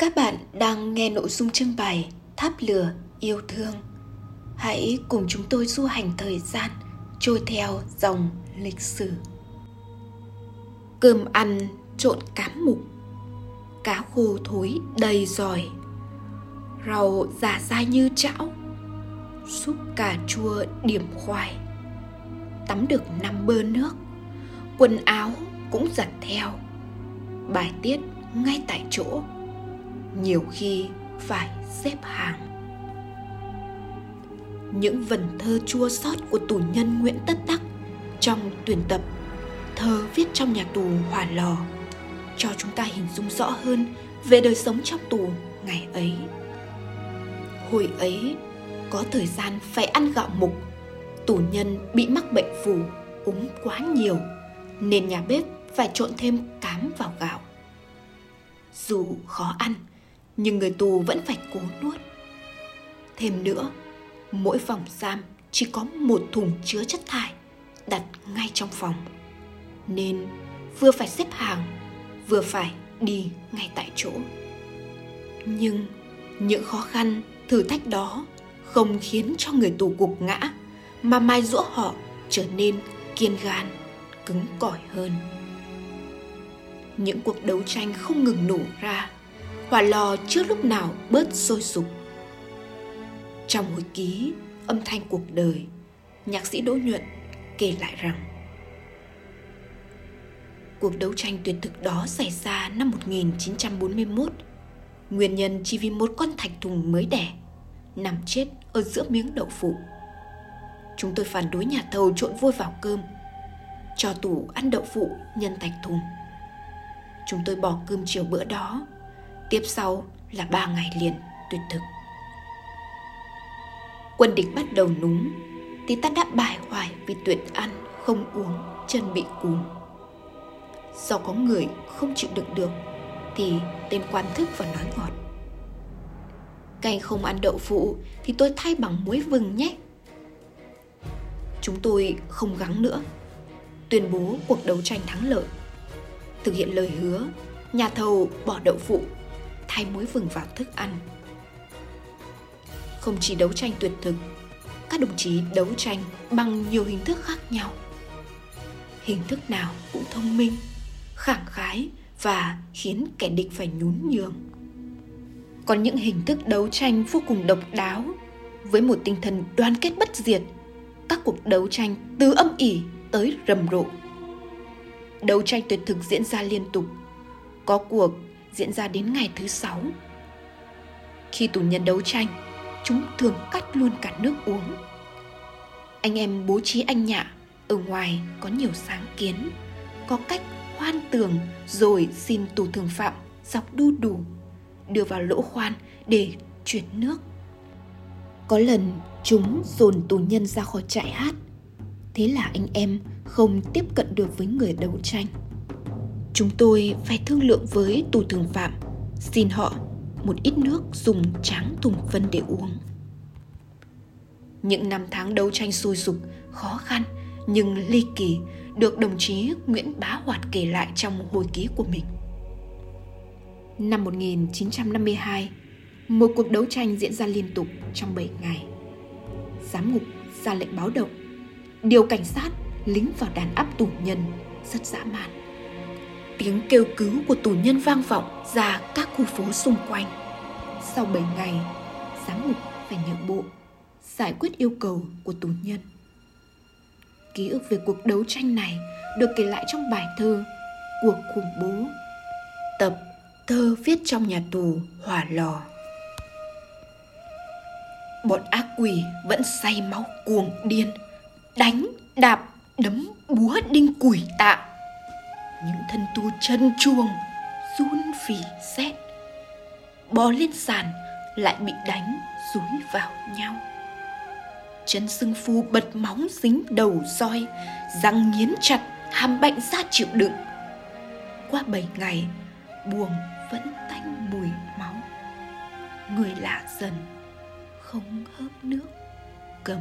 Các bạn đang nghe nội dung trưng bày Tháp lửa yêu thương. Hãy cùng chúng tôi du hành thời gian trôi theo dòng lịch sử. Cơm ăn trộn cám mục, cá khô thối đầy giỏi, rau giả dai như chảo, súp cà chua điểm khoai, tắm được năm bơ nước, quần áo cũng giặt theo, bài tiết ngay tại chỗ nhiều khi phải xếp hàng những vần thơ chua xót của tù nhân Nguyễn Tất Đắc trong tuyển tập Thơ viết trong nhà tù Hỏa Lò cho chúng ta hình dung rõ hơn về đời sống trong tù ngày ấy. Hồi ấy, có thời gian phải ăn gạo mục, tù nhân bị mắc bệnh phù, uống quá nhiều, nên nhà bếp phải trộn thêm cám vào gạo. Dù khó ăn, nhưng người tù vẫn phải cố nuốt. Thêm nữa, mỗi phòng giam chỉ có một thùng chứa chất thải đặt ngay trong phòng. Nên vừa phải xếp hàng, vừa phải đi ngay tại chỗ. Nhưng những khó khăn, thử thách đó không khiến cho người tù gục ngã mà mai dũa họ trở nên kiên gan, cứng cỏi hơn. Những cuộc đấu tranh không ngừng nổ ra hỏa lò chưa lúc nào bớt sôi sục. Trong hồi ký âm thanh cuộc đời, nhạc sĩ Đỗ Nhuận kể lại rằng Cuộc đấu tranh tuyệt thực đó xảy ra năm 1941. Nguyên nhân chỉ vì một con thạch thùng mới đẻ, nằm chết ở giữa miếng đậu phụ. Chúng tôi phản đối nhà thầu trộn vôi vào cơm, cho tủ ăn đậu phụ nhân thạch thùng. Chúng tôi bỏ cơm chiều bữa đó Tiếp sau là ba ngày liền, tuyệt thực. Quân địch bắt đầu núng Thì ta đã bài hoài vì tuyệt ăn, Không uống, chân bị cúm. Do có người không chịu đựng được, Thì tên quan thức và nói ngọt. Canh không ăn đậu phụ, Thì tôi thay bằng muối vừng nhé. Chúng tôi không gắng nữa. Tuyên bố cuộc đấu tranh thắng lợi. Thực hiện lời hứa, Nhà thầu bỏ đậu phụ thay muối vừng vào thức ăn. Không chỉ đấu tranh tuyệt thực, các đồng chí đấu tranh bằng nhiều hình thức khác nhau. Hình thức nào cũng thông minh, khẳng khái và khiến kẻ địch phải nhún nhường. Còn những hình thức đấu tranh vô cùng độc đáo với một tinh thần đoàn kết bất diệt, các cuộc đấu tranh từ âm ỉ tới rầm rộ. Đấu tranh tuyệt thực diễn ra liên tục. Có cuộc diễn ra đến ngày thứ sáu. Khi tù nhân đấu tranh, chúng thường cắt luôn cả nước uống. Anh em bố trí anh nhạ ở ngoài có nhiều sáng kiến, có cách hoan tường rồi xin tù thường phạm dọc đu đủ, đưa vào lỗ khoan để chuyển nước. Có lần chúng dồn tù nhân ra khỏi trại hát, thế là anh em không tiếp cận được với người đấu tranh. Chúng tôi phải thương lượng với tù thường phạm, xin họ một ít nước dùng tráng thùng phân để uống. Những năm tháng đấu tranh sôi sục, khó khăn nhưng ly kỳ được đồng chí Nguyễn Bá Hoạt kể lại trong hồi ký của mình. Năm 1952, một cuộc đấu tranh diễn ra liên tục trong 7 ngày. Giám ngục ra lệnh báo động, điều cảnh sát lính vào đàn áp tù nhân rất dã man tiếng kêu cứu của tù nhân vang vọng ra các khu phố xung quanh. Sau 7 ngày, giám mục phải nhượng bộ, giải quyết yêu cầu của tù nhân. Ký ức về cuộc đấu tranh này được kể lại trong bài thơ Cuộc khủng bố, tập thơ viết trong nhà tù Hỏa Lò. Bọn ác quỷ vẫn say máu cuồng điên, đánh, đạp, đấm, búa đinh củi tạ những thân tu chân chuồng, run vì rét bò lên sàn, lại bị đánh dúi vào nhau. Chân sưng phu bật móng dính đầu roi, răng nghiến chặt, hàm bệnh ra chịu đựng. Qua bảy ngày, buồng vẫn tanh mùi máu. Người lạ dần, không hớp nước, cầm